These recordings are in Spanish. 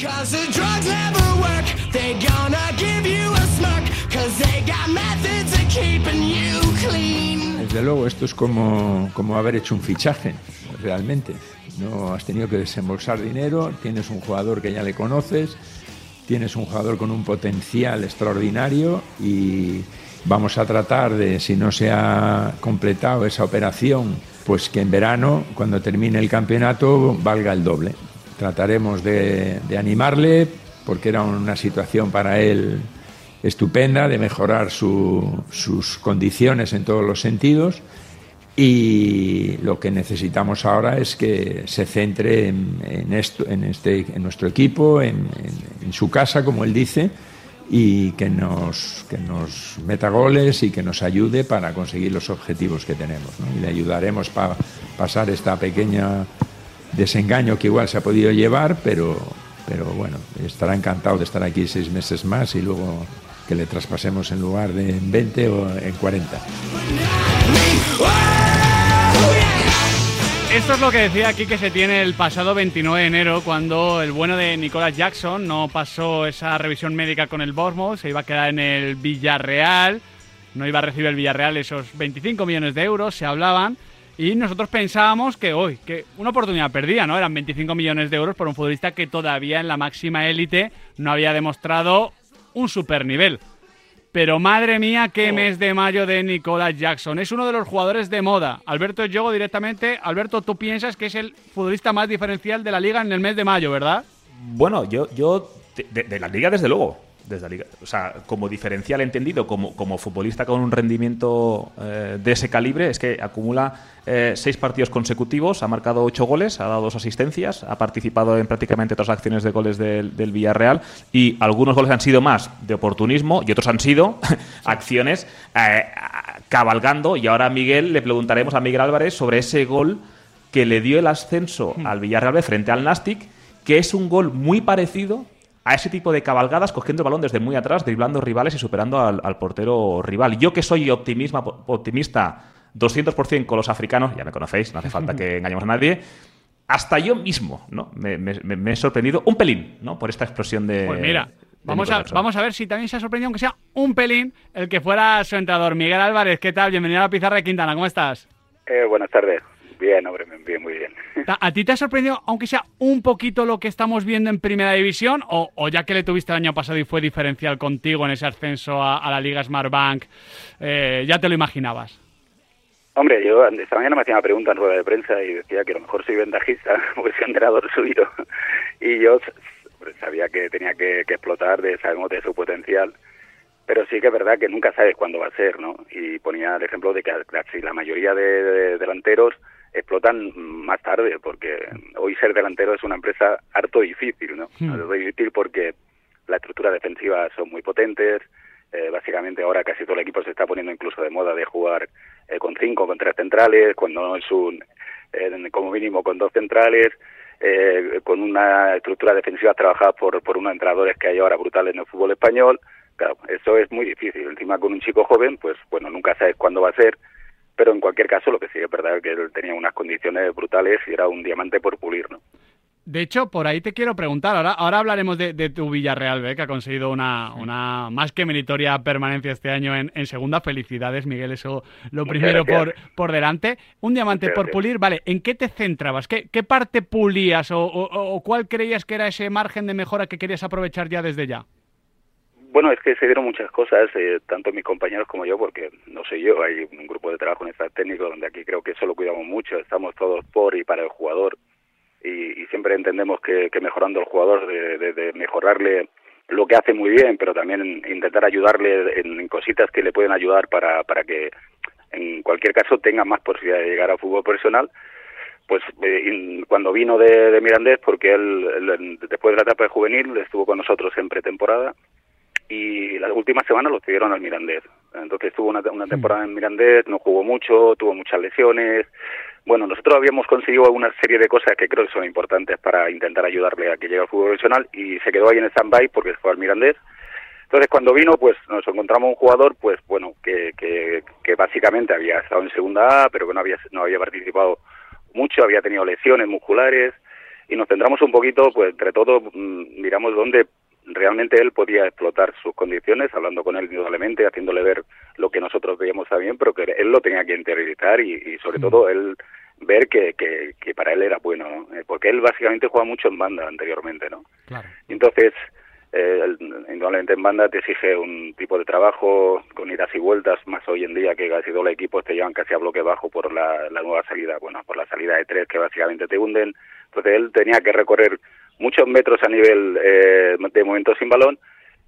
Cause the drugs never work. They gonna give you a smirk. Cause they got methods of keeping you clean. Desde luego, esto es como, como haber hecho un fichaje, realmente. No has tenido que desembolsar dinero, tienes un jugador que ya le conoces, tienes un jugador con un potencial extraordinario y vamos a tratar de, si no se ha completado esa operación, pues que en verano, cuando termine el campeonato, valga el doble. Trataremos de, de animarle porque era una situación para él estupenda, de mejorar su- sus condiciones en todos los sentidos y lo que necesitamos ahora es que se centre en, esto, en, este, en nuestro equipo, en, en- su casa, como él dice, y que nos, que nos meta goles y que nos ayude para conseguir los objetivos que tenemos. Y le ayudaremos para pasar esta pequeña desengaño que igual se ha podido llevar, pero, pero bueno, estará encantado de estar aquí seis meses más y luego que le traspasemos en lugar de en 20 o en 40. Esto es lo que decía aquí que se tiene el pasado 29 de enero cuando el bueno de Nicolas Jackson no pasó esa revisión médica con el Bournemouth, se iba a quedar en el Villarreal, no iba a recibir el Villarreal esos 25 millones de euros, se hablaban, y nosotros pensábamos que hoy, que una oportunidad perdida, ¿no? Eran 25 millones de euros por un futbolista que todavía en la máxima élite no había demostrado un super nivel. Pero madre mía, qué mes de mayo de Nicolas Jackson. Es uno de los jugadores de moda. Alberto Yogo directamente. Alberto, tú piensas que es el futbolista más diferencial de la liga en el mes de mayo, ¿verdad? Bueno, yo, yo de, de- de la liga desde luego. Desde la liga. O sea, como diferencial entendido, como, como futbolista con un rendimiento eh, de ese calibre, es que acumula eh, seis partidos consecutivos, ha marcado ocho goles, ha dado dos asistencias, ha participado en prácticamente todas las acciones de goles del, del Villarreal y algunos goles han sido más de oportunismo y otros han sido acciones eh, cabalgando. Y ahora a Miguel le preguntaremos a Miguel Álvarez sobre ese gol que le dio el ascenso al Villarreal frente al Nastic, que es un gol muy parecido a ese tipo de cabalgadas, cogiendo el balón desde muy atrás, driblando rivales y superando al, al portero rival. Yo que soy optimisma, optimista 200% con los africanos, ya me conocéis, no hace falta que engañemos a nadie, hasta yo mismo ¿no? me, me- me- me he sorprendido un pelín ¿no? por esta explosión de... Pues mira, de vamos a, vamos a ver si también se ha sorprendido, aunque sea un pelín, el que fuera su entrenador. Miguel Álvarez, ¿qué tal? Bienvenido a la pizarra de Quintana, ¿cómo estás? Eh, buenas tardes. Bien, hombre, bien, muy bien. ¿A ti te ha sorprendido, aunque sea un poquito, lo que estamos viendo en Primera División? ¿O, o ya que le tuviste el año pasado y fue diferencial contigo en ese ascenso a, a la Liga Smartbank, eh, ya te lo imaginabas? Hombre, yo esta mañana me hacía una pregunta en rueda de prensa y decía que a lo mejor soy ventajista porque soy entrenador suyo. Y yo sabía que tenía que, que explotar, de, sabemos de su potencial. Pero sí que es verdad que nunca sabes cuándo va a ser, ¿no? Y ponía el ejemplo de que casi la mayoría de, de delanteros explotan más tarde, porque hoy ser delantero es una empresa harto difícil, ¿no? Hmm. Harto difícil porque la estructura defensiva son muy potentes, eh, básicamente ahora casi todo el equipo se está poniendo incluso de moda de jugar eh, con cinco, con tres centrales, cuando no es un, eh, como mínimo con dos centrales, eh, con una estructura defensiva trabajada por, por unos entrenadores que hay ahora brutales en el fútbol español. Claro, eso es muy difícil. Encima con un chico joven, pues bueno, nunca sabes cuándo va a ser, pero en cualquier caso lo que sí es verdad es que él tenía unas condiciones brutales y era un diamante por pulir, ¿no? De hecho, por ahí te quiero preguntar, ahora, ahora hablaremos de, de tu Villarreal, que ha conseguido una, una más que meritoria permanencia este año en, en segunda. Felicidades, Miguel, eso lo Muchas primero por, por delante. Un diamante Muchas por gracias. pulir, vale, ¿en qué te centrabas? ¿Qué, qué parte pulías o, o- o cuál creías que era ese margen de mejora que querías aprovechar ya desde ya? Bueno, es que se dieron muchas cosas, eh, tanto mis compañeros como yo, porque no sé yo, hay un grupo de trabajo en staff técnico donde aquí creo que eso lo cuidamos mucho, estamos todos por y para el jugador y, y siempre entendemos que, mejorando al jugador, de, de- mejorarle lo que hace muy bien, pero también intentar ayudarle en, cositas que le pueden ayudar para, para que en cualquier caso tenga más posibilidad de llegar al fútbol profesional pues eh, cuando vino de, de Mirandés, porque él, él, después de la etapa de juvenil estuvo con nosotros en pretemporada y las últimas semanas lo tuvieron al Mirandés. Entonces tuvo una, una temporada en Mirandés, no jugó mucho, tuvo muchas lesiones. Bueno, nosotros habíamos conseguido una serie de cosas que creo que son importantes para intentar ayudarle a que llegue al fútbol profesional y se quedó ahí en stand-by porque fue al Mirandés. Entonces cuando vino, pues nos encontramos un jugador, pues bueno, que, que, que básicamente había estado en segunda A, pero que no había, no había participado mucho, había tenido lesiones musculares, y nos centramos un poquito, pues entre todos mm, miramos dónde realmente él podía explotar sus condiciones, hablando con él indudablemente, haciéndole ver lo que nosotros veíamos también, pero que él lo tenía que interiorizar y, y sobre todo él ver que, que, que, para él era bueno, ¿no? Eh, porque él básicamente juega mucho en banda anteriormente, ¿no? Claro. Entonces, eh, indudablemente en banda te exige un tipo de trabajo con idas y vueltas, más hoy en día que casi todos los equipos te llevan casi a bloque bajo por la, la nueva salida, bueno, por la salida de tres que básicamente te hunden. Entonces él tenía que recorrer muchos metros a nivel eh, de momento sin balón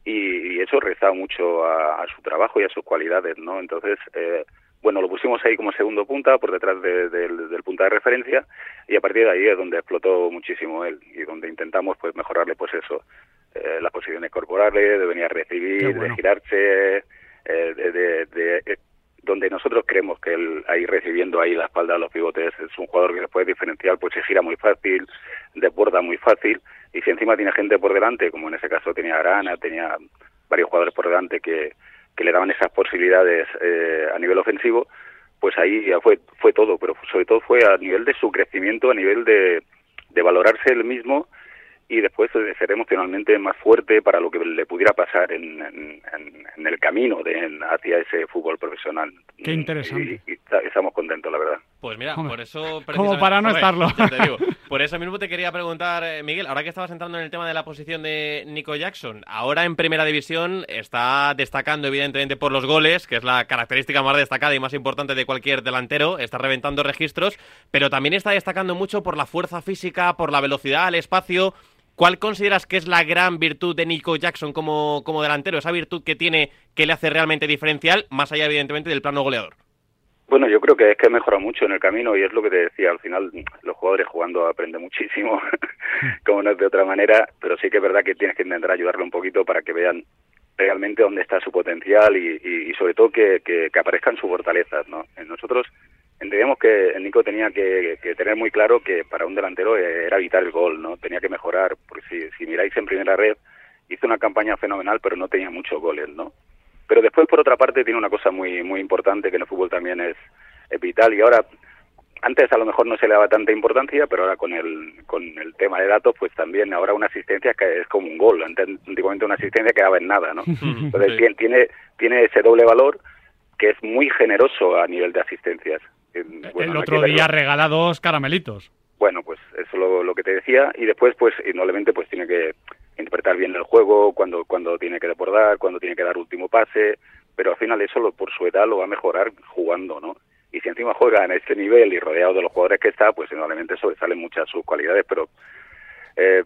y, y eso rezaba mucho a, a, su trabajo y a sus cualidades, ¿no? Entonces, eh, bueno, lo pusimos ahí como segundo punta, por detrás de, de, del punta de referencia, y a partir de ahí es donde explotó muchísimo él, y donde intentamos pues mejorarle pues eso, eh, las posiciones corporales, de venir a recibir, bueno. de girarse, eh, de, de, de, donde nosotros creemos que él ahí recibiendo ahí la espalda de los pivotes es un jugador que después diferencial pues se gira muy fácil, desborda muy fácil, y si encima tiene gente por delante, como en ese caso tenía Arana, tenía varios jugadores por delante que que le daban esas posibilidades eh, a nivel ofensivo, pues ahí ya fue, fue todo, pero sobre todo fue a nivel de su crecimiento, a nivel de, de valorarse él mismo y después de ser emocionalmente más fuerte para lo que le pudiera pasar en, en, en el camino de, en, hacia ese fútbol profesional. Qué interesante. Y, y, estamos contentos, la verdad. Pues mira, Hombre, por eso... Como para no Hombre, estarlo. Te digo, por eso mismo te quería preguntar, eh, Miguel, ahora que estabas entrando en el tema de la posición de Nico Jackson, ahora en Primera División está destacando evidentemente por los goles, que es la característica más destacada y más importante de cualquier delantero, está reventando registros, pero también está destacando mucho por la fuerza física, por la velocidad, el espacio, ¿Cuál consideras que es la gran virtud de Nico Jackson como, como delantero? Esa virtud que tiene que le hace realmente diferencial, más allá evidentemente del plano goleador. Bueno, yo creo que es que mejora mucho en el camino y es lo que te decía, al final los jugadores jugando aprenden muchísimo, como no es de otra manera, pero sí que es verdad que tienes que intentar ayudarle un poquito para que vean realmente dónde está su potencial y, y, y sobre todo que, que, aparezcan sus fortalezas, ¿no? Nosotros entendíamos que Nico tenía que, que, tener muy claro que para un delantero era evitar el gol, ¿no? Tenía que mejorar, porque si, si miráis en primera red, hizo una campaña fenomenal, pero no tenía muchos goles, ¿no? Pero después, por otra parte, tiene una cosa muy muy importante que en el fútbol también es, es vital y ahora antes a lo mejor no se le daba tanta importancia, pero ahora con el con el tema de datos, pues también ahora una asistencia que es como un gol. Antiguamente una asistencia quedaba en nada, ¿no? Entonces sí. tiene tiene ese doble valor que es muy generoso a nivel de asistencias. Bueno, el otro día regala dos caramelitos. Bueno, pues eso es lo, lo que te decía y después, pues indudablemente, pues tiene que interpretar bien el juego, cuando cuando tiene que deportar, cuando tiene que dar último pase, pero al final eso lo, por su edad lo va a mejorar jugando, ¿no? y si encima juega en este nivel y rodeado de los jugadores que está, pues indudablemente sobresalen muchas sus cualidades, pero eh,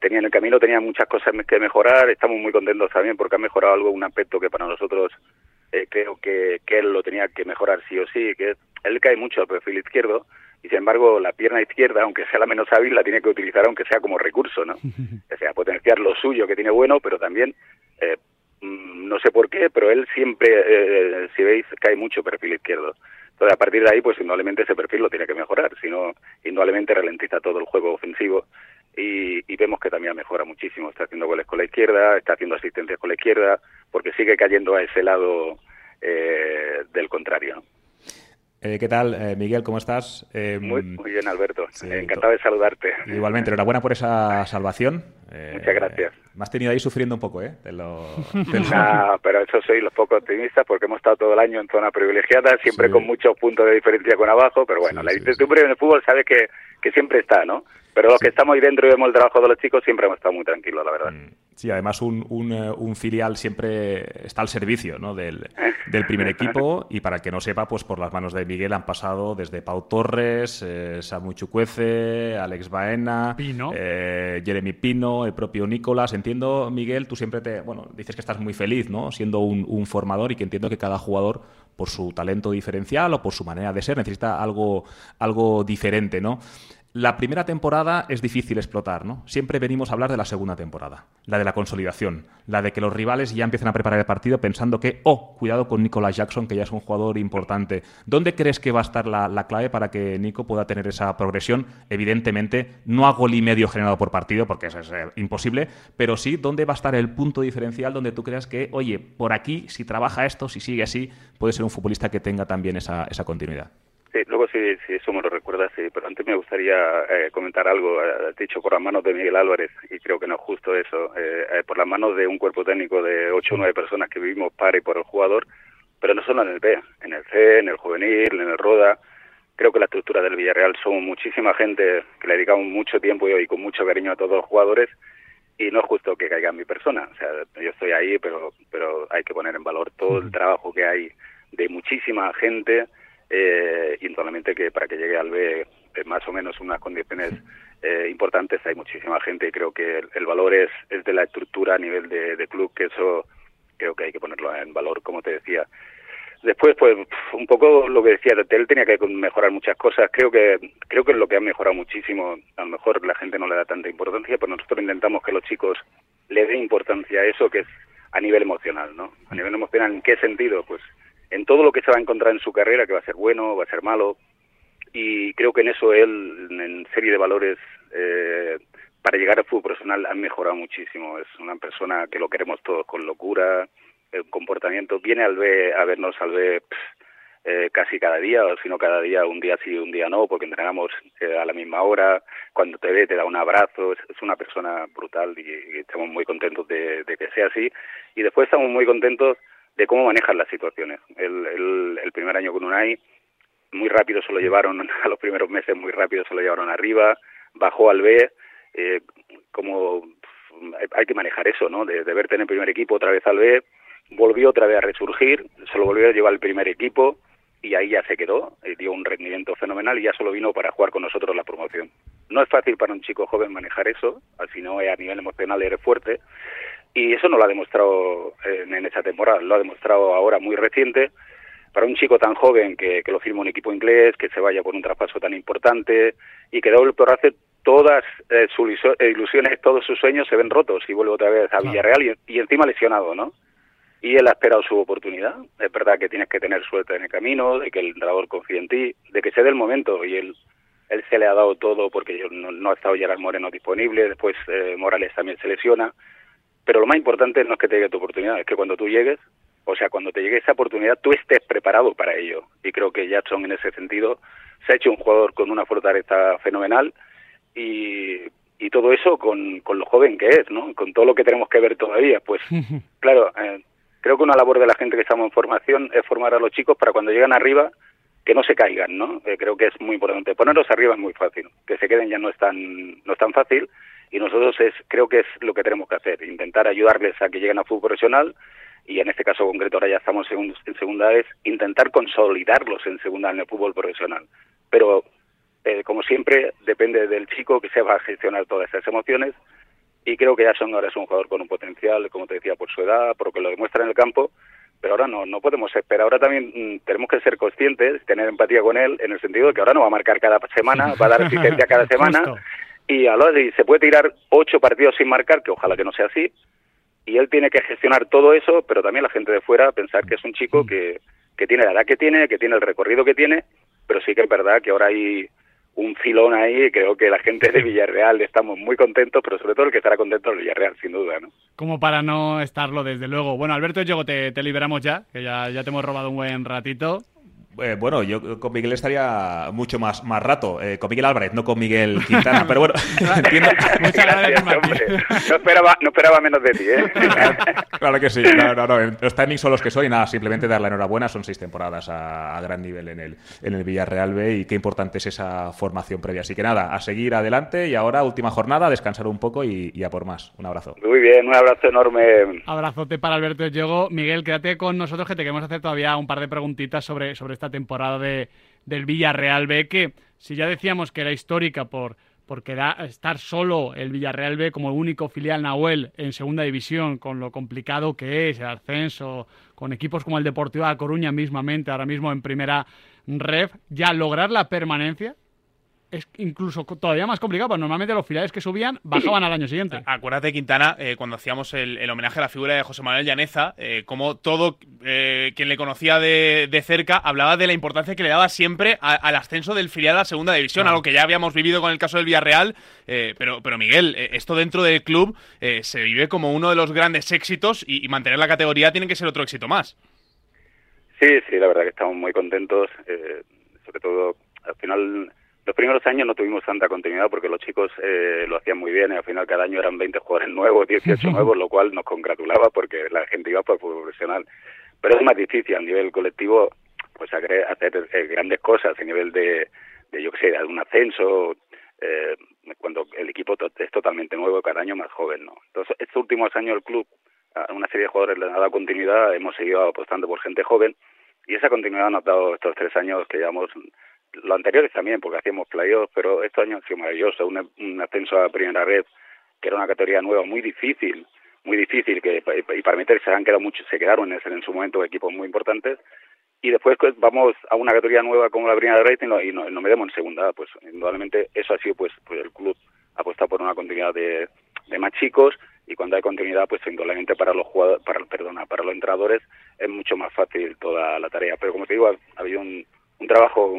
tenía en el camino tenía muchas cosas que mejorar, estamos muy contentos también porque ha mejorado algo, un aspecto que para nosotros eh, creo que, que él lo tenía que mejorar sí o sí, que él cae mucho al perfil izquierdo y sin embargo la pierna izquierda, aunque sea la menos hábil, la tiene que utilizar aunque sea como recurso, ¿no? O sea, potenciar lo suyo que tiene bueno, pero también eh, no sé por qué, pero él siempre, eh, si veis, cae mucho perfil izquierdo. Entonces, a partir de ahí, pues indudablemente ese perfil lo tiene que mejorar, si no, indudablemente ralentiza todo el juego ofensivo y, y, vemos que también mejora muchísimo. Está haciendo goles con la izquierda, está haciendo asistencias con la izquierda, porque sigue cayendo a ese lado eh, del contrario. ¿no? Eh, ¿Qué tal, eh, Miguel? ¿Cómo estás? Eh, muy, muy, bien, Alberto. Sí, Encantado de saludarte. Igualmente, enhorabuena por esa salvación. Muchas gracias. Me has tenido ahí sufriendo un poco, ¿eh? Te lo, te lo... No, pero eso soy los pocos optimistas porque hemos estado todo el año en zona privilegiada, siempre sí. con muchos puntos de diferencia con abajo, pero bueno, sí, la incertidumbre en el fútbol sabe que, que siempre está, ¿no? Pero los que estamos ahí dentro y vemos el trabajo de los chicos siempre hemos estado muy tranquilos, la verdad. Sí, además un, un, un filial siempre está al servicio ¿no? del, del, primer equipo y para el que no sepa, pues por las manos de Miguel han pasado desde Pau Torres, eh, Samu Chucuece, Alex Baena, Pino. Eh, Jeremy Pino, el propio Nicolás. Entiendo, Miguel, tú siempre te, bueno, dices que estás muy feliz, ¿no? Siendo un, un formador y que entiendo que cada jugador por su talento diferencial o por su manera de ser necesita algo, algo diferente, ¿no? La primera temporada es difícil explotar, ¿no? Siempre venimos a hablar de la segunda temporada, la de la consolidación, la de que los rivales ya empiezan a preparar el partido pensando que, oh, cuidado con Nicolas Jackson, que ya es un jugador importante. ¿Dónde crees que va a estar la, la clave para que Nico pueda tener esa progresión? Evidentemente, no a gol y medio generado por partido, porque eso es eh, imposible, pero sí, ¿dónde va a estar el punto diferencial donde tú creas que, oye, por aquí, si trabaja esto, si sigue así, puede ser un futbolista que tenga también esa, esa continuidad? Sí, luego sí, sí, eso me lo recuerda, sí, pero antes me gustaría eh, comentar algo, eh, dicho por las manos de Miguel Álvarez, y creo que no es justo eso, eh, eh, por las manos de un cuerpo técnico de ocho o nueve personas que vivimos para y por el jugador, pero no solo en el B, en el C, en el juvenil, en el Roda, creo que la estructura del Villarreal somos muchísima gente que le dedicamos mucho tiempo y, y con mucho cariño a todos los jugadores, y no es justo que caiga en mi persona, o sea, yo estoy ahí, pero, pero hay que poner en valor todo el trabajo que hay de muchísima gente, eh, indudablemente que para que llegue al B en más o menos unas condiciones eh, importantes hay muchísima gente y creo que el, el valor es, es de la estructura a nivel de, de club que eso creo que hay que ponerlo en valor como te decía. Después pues un poco lo que decía él tenía que mejorar muchas cosas. Creo que creo que es lo que ha mejorado muchísimo. A lo mejor la gente no le da tanta importancia pero nosotros intentamos que los chicos le den importancia a eso que es a nivel emocional no a nivel emocional en qué sentido pues en todo lo que se va a encontrar en su carrera, que va a ser bueno, va a ser malo, y creo que en eso él, en serie de valores, eh, para llegar al fútbol profesional ha mejorado muchísimo. Es una persona que lo queremos todos con locura, el comportamiento, viene al B, a vernos al B pff, eh, casi cada día, o si no cada día, un día sí, un día no, porque entrenamos eh, a la misma hora, cuando te ve te da un abrazo, es, una persona brutal y, estamos muy contentos de que sea así. Y después estamos muy contentos de cómo manejan las situaciones. El, el, primer año con Unai, muy rápido se lo llevaron, a los primeros meses muy rápido se lo llevaron arriba, bajó al B, eh, como hay que manejar eso, ¿no? De, de verte en el primer equipo otra vez al B, volvió otra vez a resurgir, se lo volvió a llevar al primer equipo y ahí ya se quedó, eh, dio un rendimiento fenomenal y ya solo vino para jugar con nosotros la promoción. No es fácil para un chico joven manejar eso, si no a nivel emocional eres fuerte, y eso no lo ha demostrado en, en esa temporada, lo ha demostrado ahora muy reciente. Para un chico tan joven que, que lo firma un equipo inglés, que se vaya por un traspaso tan importante y que doble por hace todas eh, sus ilusiones, todos sus sueños se ven rotos y vuelve otra vez a Villarreal y, y encima lesionado, ¿no? y él ha esperado su oportunidad. Es verdad que tienes que tener suerte en el camino, de que el entrenador confíe en ti, de que se dé el momento y él, él se le ha dado todo porque no, no ha estado Gerard Moreno disponible, después eh, Morales también se lesiona. Pero lo más importante no es que te llegue tu oportunidad, es que cuando tú llegues, o sea, cuando te llegue esa oportunidad, tú estés preparado para ello. Y creo que Jackson en ese sentido se ha hecho un jugador con una fortaleza fenomenal y, y todo eso con, con lo joven que es, ¿no? Con todo lo que tenemos que ver todavía. Pues claro, eh, creo que una labor de la gente que estamos en formación es formar a los chicos para cuando llegan arriba que no se caigan, ¿no? Eh, creo que es muy importante. Ponerlos arriba es muy fácil, que se queden ya no es tan, no es tan fácil y nosotros es, creo que es lo que tenemos que hacer, intentar ayudarles a que lleguen a fútbol profesional. Y en este caso concreto ahora ya estamos en, en segunda vez, intentar consolidarlos en segunda en el fútbol profesional. Pero, eh, como siempre, depende del chico que sepa gestionar todas esas emociones. Y creo que Jason ahora es un jugador con un potencial, como te decía, por su edad, por lo que lo demuestra en el campo, pero ahora no, no podemos esperar. Ahora también mmm, tenemos que ser conscientes, tener empatía con él, en el sentido de que ahora no va a marcar cada semana, va a dar asistencia cada semana, y a lo y se puede tirar ocho partidos sin marcar, que ojalá que no sea así, y él tiene que gestionar todo eso, pero también la gente de fuera pensar que es un chico que, que tiene la edad que tiene, que tiene el recorrido que tiene, pero sí que es verdad que ahora hay un filón ahí, creo que la gente de Villarreal estamos muy contentos, pero sobre todo el que estará contento es Villarreal, sin duda, ¿no? Como para no estarlo, desde luego. Bueno, Alberto Yogo, te, te liberamos ya, que ya, ya te hemos robado un buen ratito. Eh, bueno, yo con Miguel estaría mucho más, más rato. Eh, con Miguel Álvarez, no con Miguel Quintana. pero bueno, entiendo. Muchas gracias. No esperaba, no esperaba menos de ti, ¿eh? claro que sí. No, no, no. Los timings son los que soy. Nada, simplemente dar la enhorabuena. Son seis temporadas a, a, gran nivel en el, en el Villarreal B y qué importante es esa formación previa. Así que nada, a seguir adelante y ahora, última jornada, a descansar un poco y, y a por más. Un abrazo. Muy bien, un abrazo enorme. Abrazote para Alberto Yogo. Miguel, quédate con nosotros que te queremos hacer todavía un par de preguntitas sobre, sobre esta temporada de, del Villarreal B, que si ya decíamos que era histórica por porque da, estar solo el Villarreal B como único filial Nahuel en segunda división, con lo complicado que es el ascenso, con equipos como el Deportivo de La Coruña mismamente, ahora mismo en primera ref, ya lograr la permanencia es incluso todavía más complicado, porque normalmente los filiales que subían bajaban al año siguiente. Acuérdate, Quintana, eh, cuando hacíamos el, el, homenaje a la figura de José Manuel Llaneza, eh, como todo eh, quien le conocía de, de, cerca hablaba de la importancia que le daba siempre a, al ascenso del filial a la segunda división, claro. algo que ya habíamos vivido con el caso del Villarreal. Eh, pero, pero Miguel, eh, esto dentro del club se vive como uno de los grandes éxitos y, y, mantener la categoría tiene que ser otro éxito más. Sí, sí, la verdad que estamos muy contentos sobre todo al final los primeros años no tuvimos tanta continuidad porque los chicos eh, lo hacían muy bien y al final cada año eran 20 jugadores nuevos, 18 nuevos, lo cual nos congratulaba porque la gente iba por fútbol profesional. Pero es más difícil a nivel colectivo pues hacer eh, grandes cosas a nivel de, de yo qué sé, de un ascenso, eh, cuando el equipo to- es totalmente nuevo, cada año más joven, ¿no? Entonces, estos últimos años el club, a una serie de jugadores le ha dado continuidad, hemos seguido apostando por gente joven y esa continuidad nos ha dado estos tres años que llevamos, los anteriores también, porque hacíamos playoffs, pero estos años han sido maravillosos, un, un ascenso a primera red, que era una categoría nueva, muy difícil, muy difícil, que y para meterse se han quedado muchos, se quedaron en, en su momento equipos muy importantes, y después pues, vamos a una categoría nueva como la primera red y no, y no, nos metemos en segunda, pues indudablemente eso ha sido pues, pues el club apuesta por una continuidad de, de más chicos y cuando hay continuidad pues indudablemente para los jugadores, para, perdona, para los entrenadores es mucho más fácil toda la tarea, pero como te digo ha, ha habido un, un trabajo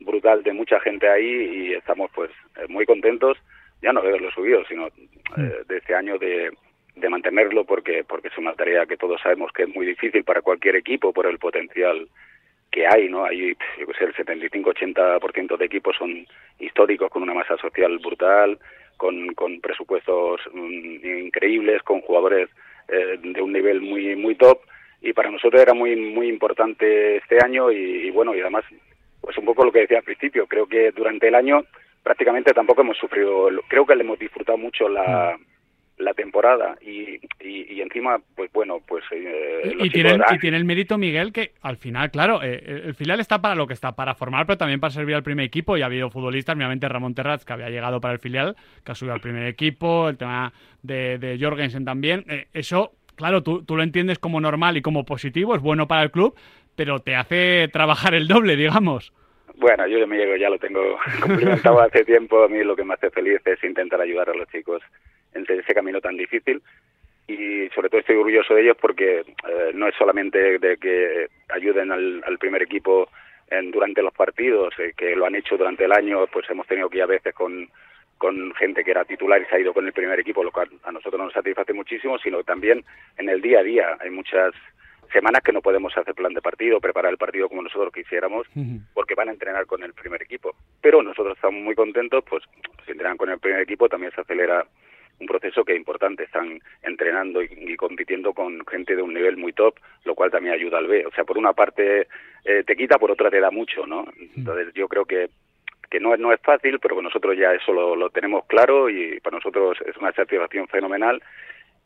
brutal de mucha gente ahí y estamos pues eh, muy contentos ya no de verlo subido sino eh, de este año de, de mantenerlo porque porque es una tarea que todos sabemos que es muy difícil para cualquier equipo por el potencial que hay, ¿no? Hay, yo que sé, el 75-80% de equipos son históricos con una masa social brutal, con, con presupuestos mm, increíbles, con jugadores eh, de un nivel muy muy top y para nosotros era muy muy importante este año y, y bueno y además pues un poco lo que decía al principio creo que durante el año prácticamente tampoco hemos sufrido creo que le hemos disfrutado mucho la la temporada y, y, y encima pues bueno pues eh, Y, tiene, ah, y tiene el mérito, Miguel, que al final, claro, eh, el el filial está para lo que está, para formar, pero también para servir al primer equipo. Y ha habido futbolistas, obviamente Ramón Terraz, que había llegado para el filial, que ha subido al primer equipo, el tema de, de Jorgensen también. Eh, eso, claro, tú, tú lo entiendes como normal y como positivo, es bueno para el club, pero te hace trabajar el doble, digamos. Bueno, yo me llego, ya lo tengo cumplimentado hace tiempo. A mí lo que me hace feliz es intentar ayudar a los chicos en ese camino tan difícil. Y sobre todo estoy orgulloso de ellos porque eh, no es solamente de que ayuden al, primer equipo en, durante los partidos, eh, que lo han hecho durante el año, pues hemos tenido que ir a veces con, con gente que era titular y se ha ido con el primer equipo, lo cual a nosotros nos satisface muchísimo, sino también en el día a día. Hay muchas semanas que no podemos hacer plan de partido, preparar el partido como nosotros quisiéramos, porque van a entrenar con el primer equipo. Pero nosotros estamos muy contentos, pues si entrenan con el primer equipo también se acelera un proceso que es importante, están entrenando y, y compitiendo con gente de un nivel muy top, lo cual también ayuda al B. O sea, por una parte eh, te quita, por otra te da mucho, ¿no? Entonces yo creo que que no, es- no es fácil, pero nosotros ya eso lo, lo tenemos claro y para nosotros es una satisfacción fenomenal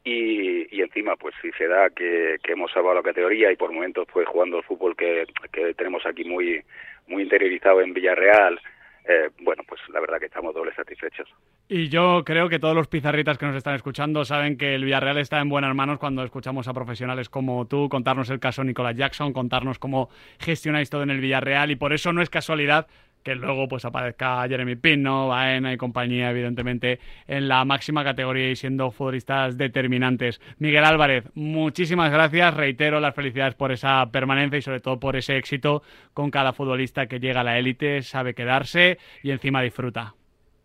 y, encima pues si se da que, que hemos salvado la categoría y por momentos pues jugando el fútbol que, que tenemos aquí muy muy interiorizado en Villarreal eh, bueno pues la verdad que estamos doble satisfechos. Y yo creo que todos los pizarritas que nos están escuchando saben que el Villarreal está en buenas manos cuando escuchamos a profesionales como tú contarnos el caso Nicolás Jackson, contarnos cómo gestionáis todo en el Villarreal y por eso no es casualidad que luego pues aparezca Jeremy Pino, Baena y compañía, evidentemente, en la máxima categoría y siendo futbolistas determinantes. Miguel Álvarez, muchísimas gracias, reitero las felicidades por esa permanencia y sobre todo por ese éxito con cada futbolista que llega a la élite, sabe quedarse y encima disfruta.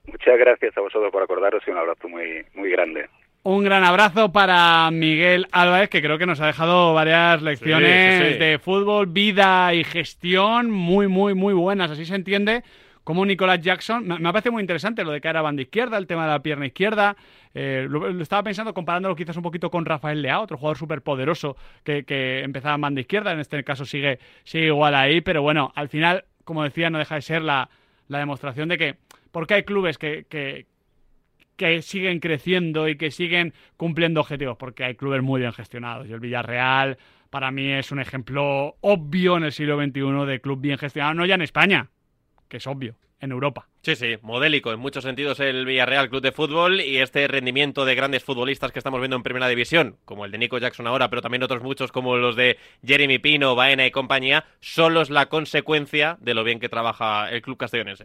muchas gracias a vosotros por acordaros y un abrazo muy muy grande Un gran abrazo para Miguel Álvarez, que creo que nos ha dejado varias lecciones Sí, sí, sí. de fútbol, vida y gestión muy, muy, muy buenas. Así se entiende cómo Nicolás Jackson. Me, me parece muy interesante lo de que era banda izquierda, el tema de la pierna izquierda. Eh, lo, lo estaba pensando comparándolo quizás un poquito con Rafael Leao, otro jugador súper poderoso que, que empezaba en banda izquierda. En este caso sigue, sigue igual ahí, pero bueno, al final, como decía, no deja de ser la, la demostración de que. Porque hay clubes que, que, que siguen creciendo y que siguen cumpliendo objetivos, porque hay clubes muy bien gestionados. Y el Villarreal, para mí, es un ejemplo obvio en el siglo XXI de club bien gestionado, no ya en España, que es obvio, en Europa. Sí, sí, modélico en muchos sentidos el Villarreal Club de Fútbol y este rendimiento de grandes futbolistas que estamos viendo en Primera División, como el de Nico Jackson ahora, pero también otros muchos como los de Jeremy Pino, Baena y compañía, solo es la consecuencia de lo bien que trabaja el club castellonense.